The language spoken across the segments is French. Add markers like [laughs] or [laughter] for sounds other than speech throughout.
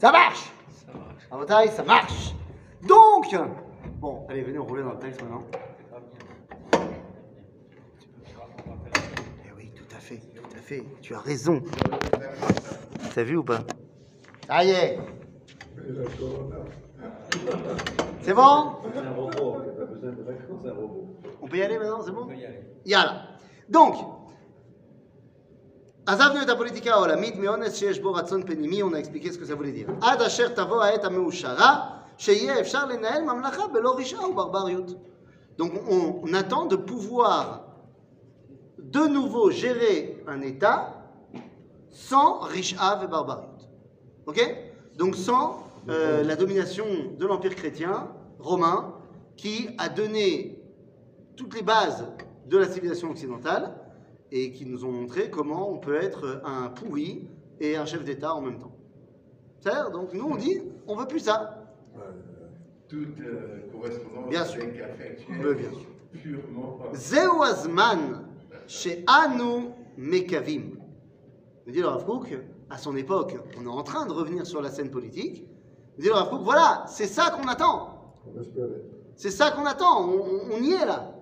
Ça marche Ça marche. Avantage, ça marche. Donc, bon, allez, venez, on roule dans le texte maintenant. Eh oui, tout à fait, tout à fait. Tu as raison. T'as vu ou pas? Ça y est. C'est bon? On peut y aller maintenant, c'est bon? On peut y aller. Yala. Donc, on a expliqué ce que ça voulait dire. Donc on, attend de pouvoir de nouveau gérer un État sans rishav et barbarut. Ok? Donc sans euh, la domination de l'Empire chrétien romain qui a donné toutes les bases de la civilisation occidentale et qui nous ont montré comment on peut être un pourri et un chef d'État en même temps. C'est-à-dire, donc nous on dit, on veut plus ça. Euh, toute euh, correspondance bien sûr. Oui, bien sûr. Zewazman, chez Anu Mekavim. Me dit le Rav Kook, à son époque, on est en train de revenir sur la scène politique. Me dit le Rav Kook, voilà, c'est ça qu'on attend. C'est ça qu'on attend, on y est là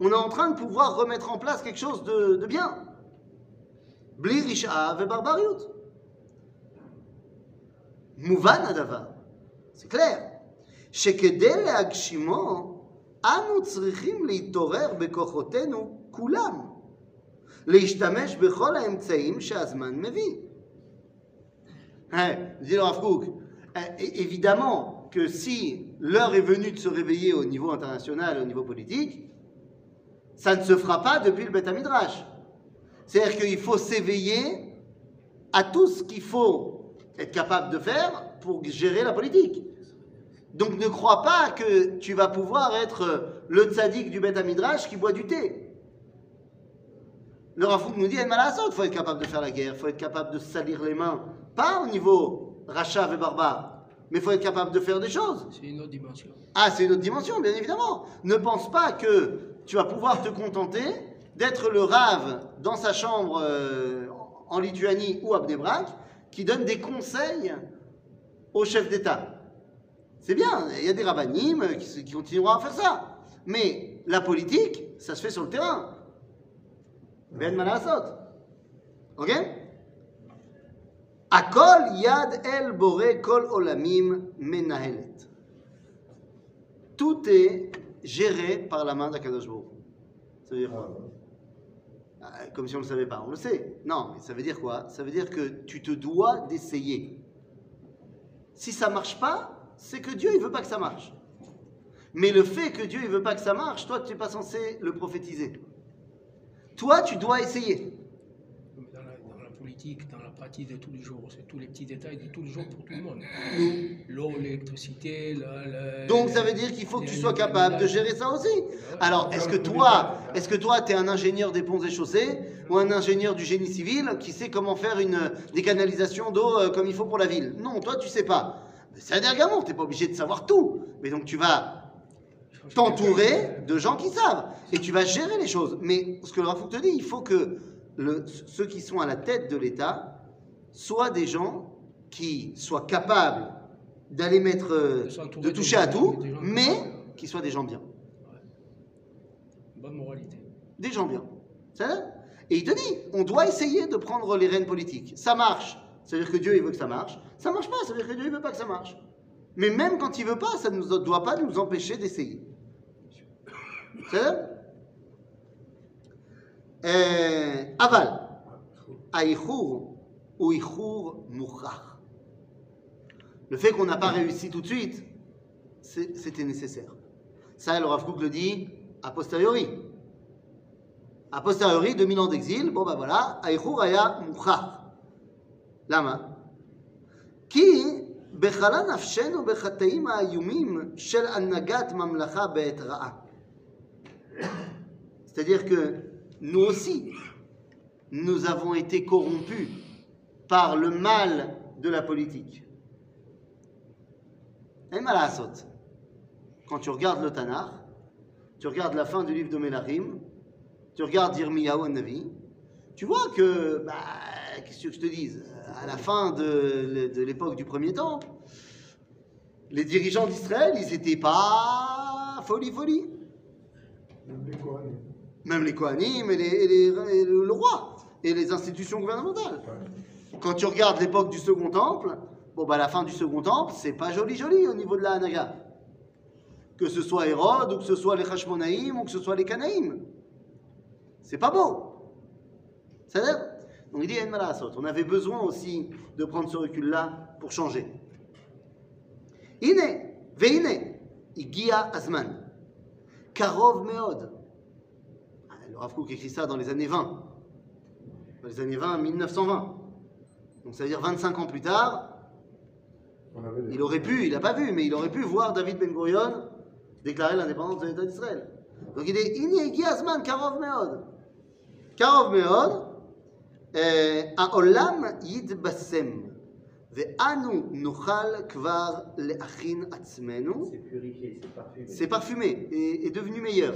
On est en train de pouvoir remettre en place quelque chose de, de bien. Bli risha ve barbariout. Mouvan הדבר. C'est clair. שכדי להגשימו, אנו צריכים להתעורר בכוחותינו כולם. להשתמש בכל האמצעים שהזמן מביא. Hein, dit le Rav Kook, euh, é- évidemment que si l'heure est venue de se réveiller au niveau international, au niveau politique, ça ne se fera pas depuis le Beth Midrash. C'est-à-dire qu'il faut s'éveiller à tout ce qu'il faut être capable de faire pour gérer la politique. Donc ne crois pas que tu vas pouvoir être le tzaddik du Beth Midrash qui boit du thé. Le Rafouk nous dit, il faut être capable de faire la guerre, il faut être capable de salir les mains, pas au niveau rachat et barbare, mais il faut être capable de faire des choses. C'est une autre dimension. Ah, c'est une autre dimension, bien évidemment. Ne pense pas que tu vas pouvoir te contenter d'être le rave dans sa chambre euh, en Lituanie ou à Bnebrak qui donne des conseils au chef d'État. C'est bien, il y a des rabbinim qui, qui continueront à faire ça. Mais la politique, ça se fait sur le terrain. Ben malasot. Ok? Akol yad el bore kol olamim menahelet. Tout est géré par la main d'Akadosh Baruch. Ça veut dire quoi? Ah, Comme si on ne le savait pas. On le sait. Non, mais ça veut dire quoi? Ça veut dire que tu te dois d'essayer. Si ça marche pas, c'est que Dieu il veut pas que ça marche. Mais le fait que Dieu il veut pas que ça marche, toi tu n'es pas censé le prophétiser. Toi tu dois essayer. Dans la, dans la politique, dans la pratique de tous les jours, c'est tous les petits détails de tous les jours pour tout le monde. L'eau, l'électricité, la- la- Donc ça veut dire qu'il faut que tu sois capable de gérer ça aussi. Alors est-ce que toi, est-ce que toi tu es un ingénieur des ponts et chaussées ou un ingénieur du génie civil qui sait comment faire une, des canalisations d'eau euh, comme il faut pour la ville? Non, toi tu sais pas. C'est un tu t'es pas obligé de savoir tout. Mais donc tu vas t'entourer de gens qui savent et tu vas gérer les choses. Mais ce que le Rafouk te dit, il faut que le- ceux qui sont à la tête de l'État soient des gens qui soient capables d'aller mettre, euh, De de toucher gens- à tout, mais qui soient des gens bien. Bonne moralité. Des gens bien. Ça Et il te dit, on doit essayer de prendre les rênes politiques. Ça marche, ça veut dire que Dieu il veut que ça marche. Ça marche pas, ça veut dire que Dieu il veut pas que ça marche. Mais même quand il veut pas, ça ne doit pas nous empêcher d'essayer. C'est ça Euh, Aval. Aïchour ou Ichour Mouchach. Le fait qu'on n'a pas réussi tout de suite, c'est- c'était nécessaire. Ça, le Rav Kook le dit a posteriori. A posteriori, 2000 ans d'exil, bon ben voilà, Aïchour Aya Mouchach. Lama. כי בחלה נפשנו בחטאים האיומים של הנהגת ממלכה בעת רעה. [clears throat] C'est-à-dire que nous aussi, nous avons été corrompus par le mal de la politique. Et. Quand tu regardes le Tanakh, tu regardes la fin du livre de Melachim, tu regardes Yirmiyahu Navi, tu vois que bah, qu'est-ce que je te dise À la fin de, de l'époque du premier temple, les dirigeants d'Israël, ils n'étaient pas folie, folie. Même les Kohanim. Et, les- et les- et le, roi et les institutions gouvernementales. Quand tu regardes l'époque du Second Temple, bon bah la fin du Second Temple, c'est pas joli joli au niveau de la Hanaga. Que ce soit Hérode, ou que ce soit les Hashmonaïm, ou que ce soit les Canaïm. C'est pas beau. Ça Donc il dit, on avait besoin aussi de prendre ce recul-là pour changer. Ine, veine, igia azman, karov meod. Rav écrit ça dans les années 20. Dans les années 20, 1920. Donc ça veut dire 25 ans plus tard, il aurait pu, il n'a pas vu, mais il aurait pu voir David Ben Gurion déclarer l'indépendance de l'État d'Israël. Donc il est Inégi Asman, Karov Meod. Karov Meod, euh, Haolam Yidbassem. Ve'anu Nochal Kvar Leachin Atzmenu. C'est purifié, c'est parfumé. C'est parfumé et, et devenu meilleur.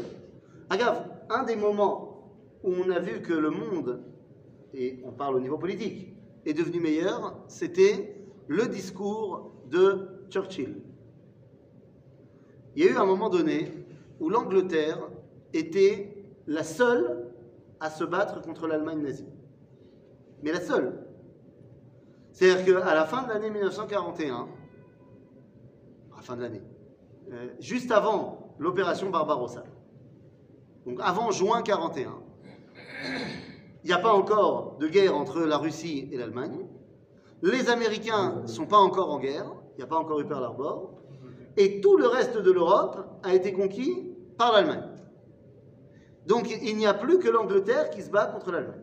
Un des moments où on a vu que le monde, et on parle au niveau politique, est devenu meilleur, c'était le discours de Churchill. Il y a eu un moment donné où l'Angleterre était la seule à se battre contre l'Allemagne nazie. Mais la seule. C'est-à-dire qu'à la fin de l'année 1941, à la fin de l'année, euh, juste avant l'opération Barbarossa, donc avant juin 41, il n'y a pas encore de guerre entre la Russie et l'Allemagne. Les Américains ne sont pas encore en guerre, il n'y a pas encore eu Pearl Harbor, et tout le reste de l'Europe a été conquis par l'Allemagne. Donc il n'y a plus que l'Angleterre qui se bat contre l'Allemagne.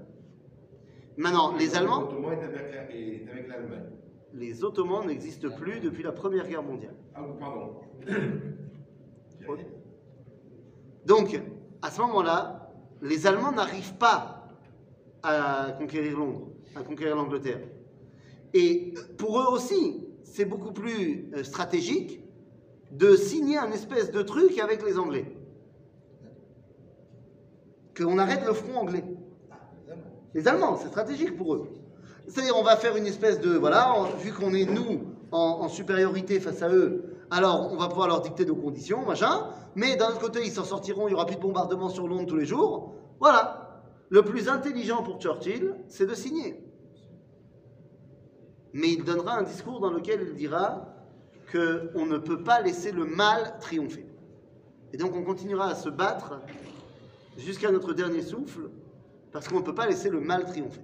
Maintenant, les Allemands, Ottoman est avec la- est avec l'Allemagne. les Ottomans n'existent plus depuis la Première Guerre mondiale. Ah, pardon. Donc, à ce moment-là, les Allemands n'arrivent pas à conquérir Londres, à conquérir l'Angleterre. Et pour eux aussi, c'est beaucoup plus euh, stratégique de signer un espèce de truc avec les Anglais. Qu'on arrête le front anglais. Les Allemands, c'est stratégique pour eux. C'est-à-dire, on va faire une espèce de. Voilà, vu qu'on est nous en, en supériorité face à eux, alors on va pouvoir leur dicter nos conditions, machin. Mais d'un autre côté, ils s'en sortiront, il n'y aura plus de bombardements sur Londres tous les jours. Voilà. Le plus intelligent pour Churchill, c'est de signer. Mais il donnera un discours dans lequel il dira qu'on ne peut pas laisser le mal triompher. Et donc on continuera à se battre jusqu'à notre dernier souffle, parce qu'on ne peut pas laisser le mal triompher.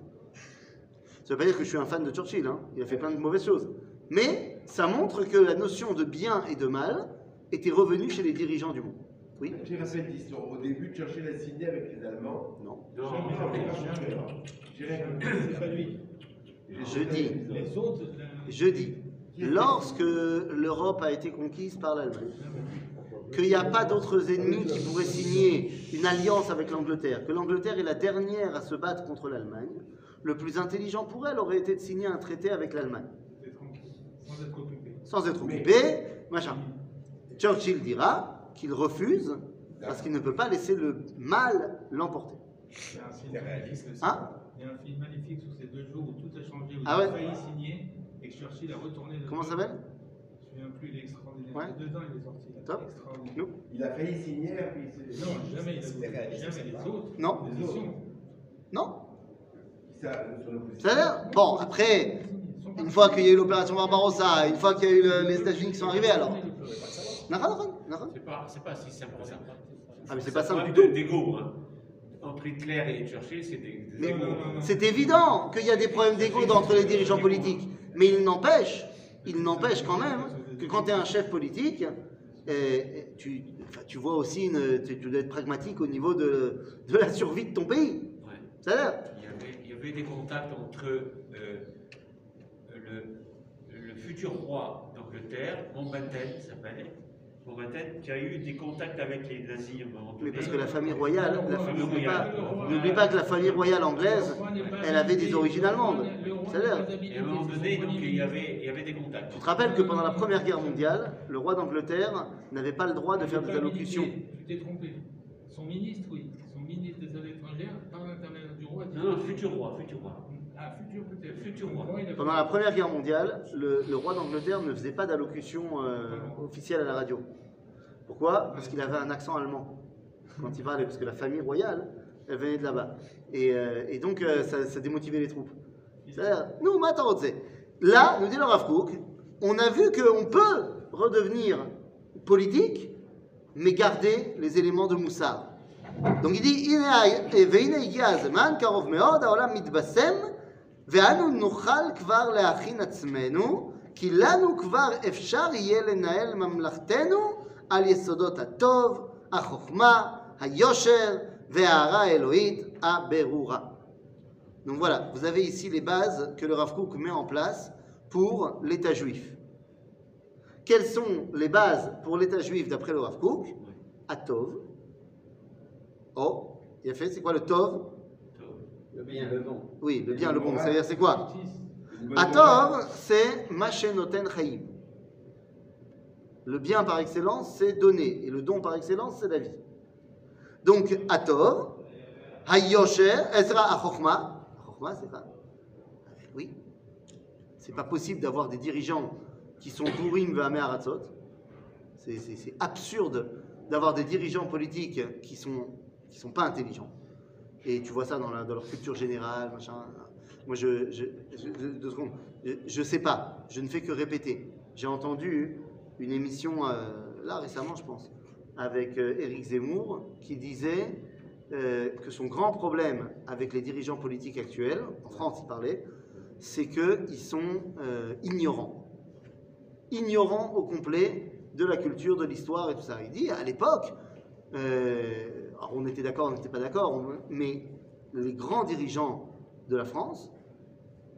Ça ne veut pas dire que je suis un fan de Churchill, hein. il a fait plein de mauvaises choses. Mais ça montre que la notion de bien et de mal était revenue chez les dirigeants du monde. Oui J'ai rappelé l'histoire. Au début, Churchill a signé avec les Allemands. Non. J'ai rien C'est pas lui. Je dis, je dis, lorsque l'Europe a été conquise par l'Allemagne, qu'il n'y a pas d'autres ennemis qui pourraient signer une alliance avec l'Angleterre, que l'Angleterre est la dernière à se battre contre l'Allemagne, le plus intelligent pour elle aurait été de signer un traité avec l'Allemagne, sans être occupé. sans être occupé, machin. Churchill dira qu'il refuse parce qu'il ne peut pas laisser le mal l'emporter. Il y a un film réaliste. Hein Il y a un film magnifique sur ces deux jours où tout a changé, où Ah il a ouais failli signer et que Churchill a retourné. le Comment ça s'appelle Je ne me souviens plus, il est extraordinaire. Ouais. Dedans, il est sorti. là. Top. Extraordinaire. Il a failli signer, puis c'est. Non, jamais il a voulu. Jamais les autres. Non. Les autres. Non. Ça a l'air Bon, après, une fois qu'il y a eu l'opération Barbarossa, une fois qu'il y a eu le- les États-Unis qui sont arrivés, alors. C'est pas, pas si simple que ça. Ah, mais c'est pas simple du tout. d'ego. Hein. Entre Hitler et Churchill, c'est des, des égos. c'est évident qu'il y a des problèmes d'ego entre les dirigeants politiques. Mais il n'empêche, il n'empêche quand même que quand tu es un chef politique, eh, tu, enfin, tu vois aussi, une, tu, tu dois être pragmatique au niveau de, de la survie de ton pays. Ouais. Ça Il, y avait, il y avait des contacts entre le, le futur roi d'Angleterre, Mountbatten s'appelle, Mountbatten, qui a eu des contacts avec les nazis à un moment donné. Mais parce que la famille royale, la- famille n'oublie pas, royale. n'oublie pas que la famille royale anglaise, elle avait des origines allemandes. Ça a l'air Et à un moment donné, donc, il y avait, il y avait des contacts. Tu te rappelles que pendant la Première Guerre mondiale, le roi d'Angleterre n'avait pas le droit de faire des allocutions. Tu t'es trompé. Son ministre, oui. Son ministre des Affaires étrangères, par l'intermédiaire du roi. dit- Non, non, futur roi, futur roi. Pendant la Première Guerre mondiale, le, roi d'Angleterre ne faisait pas d'allocution euh, officielle à la radio. Pourquoi? Parce qu'il avait un accent allemand quand il parlait, parce que la famille royale, elle venait de là-bas. Et, euh, donc, euh, ça, démotivait les troupes. Nous, Matarotse. Là, nous dit le Rav on a vu qu'on peut redevenir politique, mais garder les éléments de Moussard. Donc il dit, הנה, והנה הגיע הזמן, קרוב מאוד, העולם מתבשם, ואנו נוכל כבר להכין עצמנו, כי לנו כבר אפשר יהיה לנהל ממלכתנו על יסודות הטוב, החוכמה, היושר וההערה האלוהית הברורה. Donc voilà, vous avez ici les bases que le Rav Kook met en place pour l'État juif. Quelles sont les bases pour l'État juif d'après le Rav Kook Atov. Oh, il a fait, c'est quoi le Tov Le bien, le bon. Oui, le bien, le bon. Ça veut dire c'est quoi Atov, c'est Mashenoten Chaim. Le bien par excellence, c'est donner. Et le don par excellence, c'est la vie. Donc, Atov, Hayosher, Ezra Achokma. Achokma, c'est ça Oui. C'est pas possible d'avoir des dirigeants qui sont Purim Vame Aratzot. C'est- absurde d'avoir des dirigeants politiques qui sont, qui sont pas intelligents. Et tu vois ça dans, leur culture générale, machin. Moi, je, deux- secondes. Je, je sais pas, je ne fais que répéter. J'ai entendu une émission, euh, là récemment, je pense, avec euh, Éric Zemmour, qui disait euh, que son grand problème avec les dirigeants politiques actuels, en France il parlait, c'est qu'ils sont euh, ignorants. Ignorants au complet de la culture, de l'histoire et tout ça. Il dit, à l'époque, alors on était d'accord, on n'était pas d'accord, mais les grands dirigeants de la France,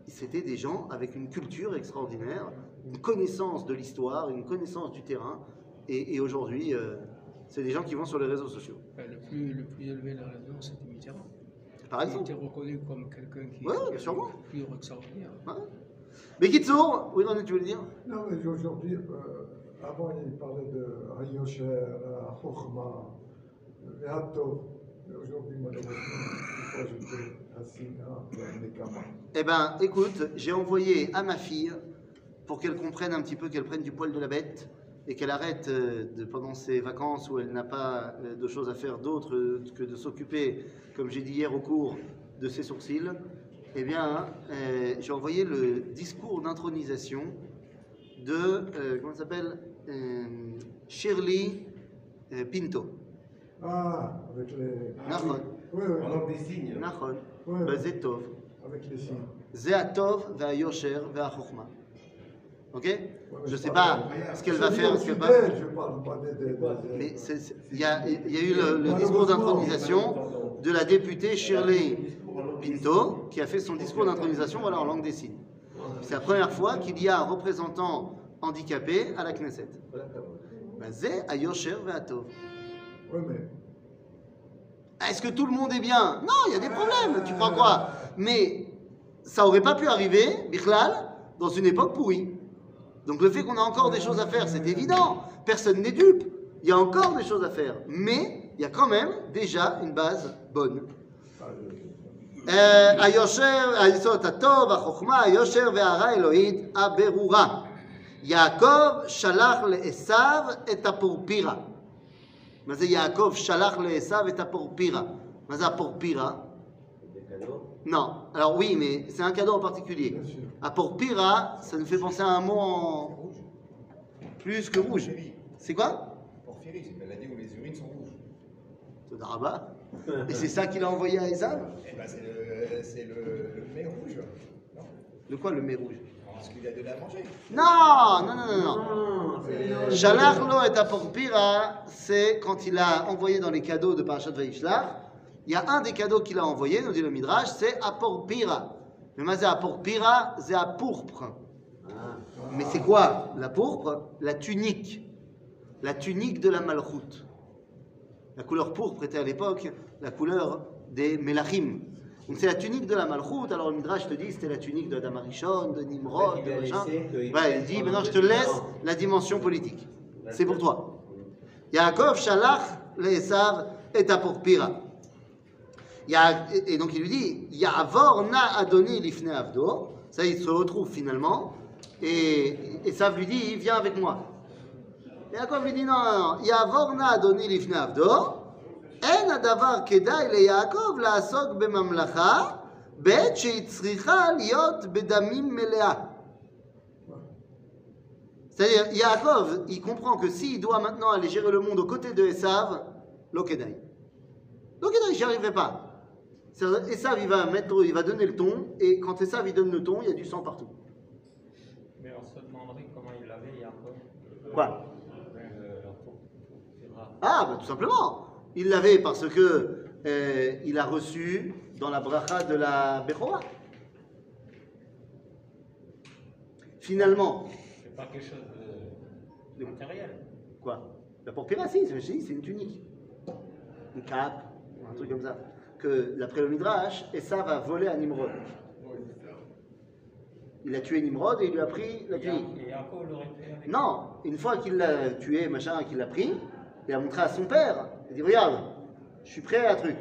c'était des gens avec une culture extraordinaire, une connaissance de l'histoire, une connaissance du terrain. Et, et aujourd'hui, euh, c'est des gens qui vont sur les réseaux sociaux. Ben, le, plus, le plus élevé de la région, c'était Mitterrand. Par Il exemple. était reconnu comme quelqu'un qui Ouais, bien avait sûrement. une culture extraordinaire. Ouais. Mais Kitsour, oui, non, tu veux le dire? Non, mais aujourd'hui, euh, avant, il parlait de Hayosher, euh, Eh ben, écoute, j'ai envoyé à ma fille pour qu'elle comprenne un petit peu, qu'elle prenne du poil de la bête et qu'elle arrête euh, de, pendant ses vacances où elle n'a pas euh, de choses à faire d'autre euh, que de s'occuper, comme j'ai dit hier au cours, de ses sourcils. Eh bien, j'ai envoyé le discours d'intronisation de, euh, comment s'appelle Shirley Pinto. Ah, avec les... Nahon. Oui, langue des signes. Nahon. Oui. Ben, Zetov. Avec les signes. Zéatov, va Yosher, va Chokhma. Ok? Ouais, Je sais pas ce qu'elle va faire, ce pas. Mais il y, a eu le, discours d'intronisation de la députée Shirley Pinto qui a fait son discours d'intronisation voilà, en langue des signes. C'est la première fois qu'il y a un représentant handicapé à la Knesset. Yosher, va Tov. Est-ce que tout le monde est bien? Non, il y a des problèmes, tu crois quoi? Mais ça aurait pas pu arriver, Bichlal, dans une époque pourrie. Donc le fait qu'on a encore des choses à faire, c'est évident. Personne n'est dupe. Il y a encore des choses à faire. Mais il y a quand même déjà une base bonne. Euh, Yaakov shalach le Esav et מה זה יעקב שלח לעשו את הפורפירה? מה זה הפורפירה? Des cadeaux. Non. Alors oui, mais c'est un cadeau en particulier. Bien sûr. Apporpira, ça nous fait penser à un mot en... Plus que rouge. C'est quoi Porphyrie, c'est maladie où les urines sont rouges. Todaraba. Et c'est ça qu'il a envoyé à Esav Eh ben, c'est le, c'est le, le mets rouge. Non De quoi le mets rouge Parce qu'il a donné à manger. Non, non, non, non, non. Non, c'est. Shalach lo et Aporpira, c'est quand il a envoyé dans les cadeaux de Parashat Vaishlach. Il y a un des cadeaux qu'il a envoyé, nous dit le Midrash, c'est Aporpira. Mais moi, c'est Aporpira, c'est à pourpre. Ah, Mais c'est quoi la pourpre? La tunique. La tunique de la malchoute. La couleur pourpre était à l'époque la couleur des Melachim. Donc c'est la tunique de la malchoute. Alors le Midrash te dit c'était la tunique de Adam Arishon, de Nimrod, de machin. il dit maintenant je te laisse la dimension politique. C'est pour toi. Yaakov Shalach le Esav et Apurpira. Il y a- et donc il lui dit Ya'avor na adoni lifne avdo. Ça, il se retrouve finalement. Et, et Sav lui dit Viens avec moi. Yaakov lui dit Non, non, non. Ya'avor na adoni lifne avdo. En adavar kedai le Yaakov לעסוק בממלכה, בעת שהיא צריכה להיות בדמים מלאה. C'est-à-dire, Yaakov, il comprend que s'il doit maintenant aller gérer le monde aux côtés de Esav, l'Okedai. L'Okedai, j'y arriverai pas. C'est-à-dire, Esav, il va, mettre, il va donner le ton, et quand Esav, il donne le ton, il y a du sang partout. Mais on se demanderait comment il l'avait Yaakov. Quoi Euh, la pauvre- c'est rare. Ah, bah, tout simplement. il l'avait parce que euh, il a reçu dans la bracha de la Bechora. Finalement, C'est pas quelque chose de De- matériel. Quoi La pour Pirassi, c'est c'est une tunique. Une cape, un truc comme ça. Que d'après le Midrash, Esav a volé à Nimrod. Il a tué Nimrod et il lui a pris la tunique. Non, une fois qu'il l'a tué, machin, qu'il l'a pris, il a montré à son père. Il dit Regarde, je suis prêt à un truc.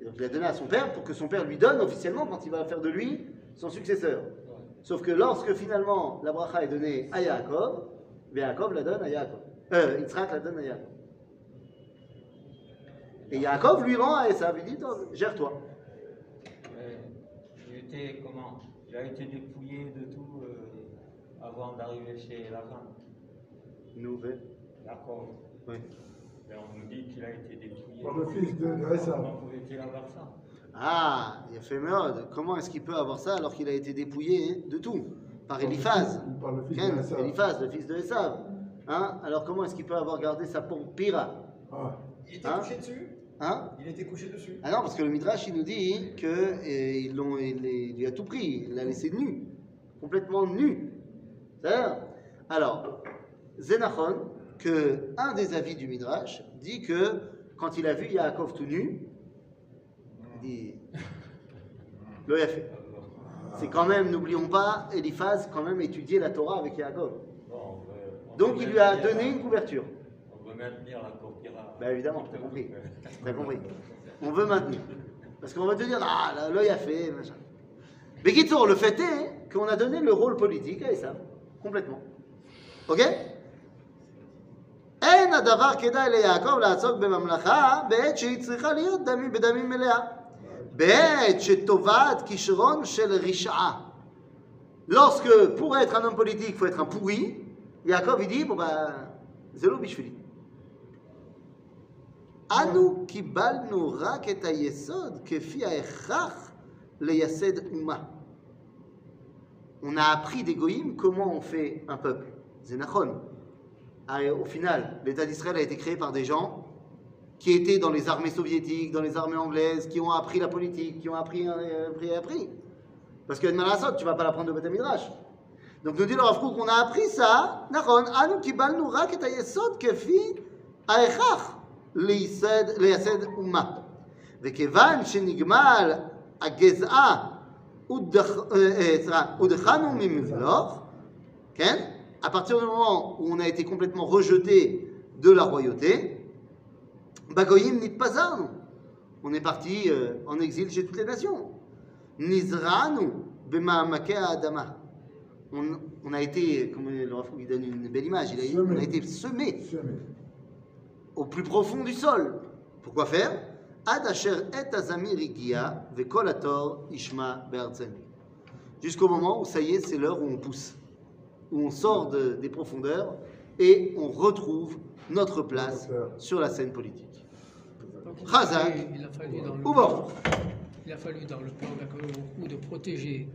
Et donc il a donné à son père pour que son père lui donne officiellement quand il va faire de lui son successeur. Sauf que lorsque finalement la bracha est donnée à Yaakov, bien Yaakov la donne à Yaakov. Euh, Yitzhak la donne à Yaakov. Et Yaakov lui rend à Esav, il dit Toi, Gère-toi. Mais il était comment? Il a été dépouillé de tout euh, avant d'arriver chez la femme. Nouvelle. Yaakov. Oui. Mais on nous dit qu'il a été dépouillé. Par le fils de. Comment pouvait-il avoir ça? Ah, il a fait merde. Comment est-ce qu'il peut avoir ça alors qu'il a été dépouillé de tout? Par Eliphaz. Par le fils Ken, de Esav. Eliphaz, le fils de Esav. Hein Alors comment est-ce qu'il peut avoir gardé ça pour pire Ah. Il était Hein couché dessus? Hein? Il était couché dessus? Ah non, parce que le Midrash, il nous dit que ils l'ont, il, il lui a tout pris, il l'a laissé nu, complètement nu. C'est-à-dire, alors, Zénachon, que un des avis du Midrash dit que quand il a vu Yaakov tout nu, il dit, [laughs] le fait. C'est quand même, n'oublions pas, Eliphaz quand même étudié la Torah avec Yaakov. Donc il lui a donné une couverture. On veut maintenir la Corpira. Bah évidemment, t'as [laughs] compris. T'as compris. On veut maintenir. Parce qu'on va te dire, ah, là, l'œil a fait, machin. Mais le fait est qu'on a donné le rôle politique à Esav. Complètement. Ok? אין הדבר כדאי ליעקב לעסוק בממלכה בעת שהיא צריכה להיות דמים בדמים מלאה. בעת שטובת כישרון של רשעה. Lorsque, pour être un homme politique, il faut être un pourri, Yaakov, il dit, bon ben, זה לא בשבילי. אנו קיבלנו רק את היסוד כפי ההכרח לייסד אומה. On a appris des goïms comment on fait un peuple. C'est Nachon. Ah, Au final, l'État d'Israël a été créé par des gens qui étaient dans les armées soviétiques, dans les armées anglaises, qui ont appris la politique, qui ont appris, euh, appris, appris. Parce que Malasot, tu vas pas l'apprendre de Beth Midrash. Donc nous dit le Rav Kook, on a appris ça, נכון, אנו קיבלנו רק את היסוד כפי ההכרח לייסד, לייסד אומה. וכיוון שנגמל הגזעה הודח- אה, אה, סליחה, הודחנו מממלוך, כן? À partir du moment où on a été complètement rejeté de la royauté, Bagoyim nitpazarnu. On est parti euh, en exil chez toutes les nations. Nizranu adama. On, on a été, comme le donne une belle image, il a dit, on a été semé Semé. au plus profond du sol. Pourquoi faire? Jusqu'au moment où ça y est, c'est l'heure où on pousse, où on sort de- des profondeurs et on retrouve notre place sur la scène politique. Le Ou il a fallu dans le plan Hu de protéger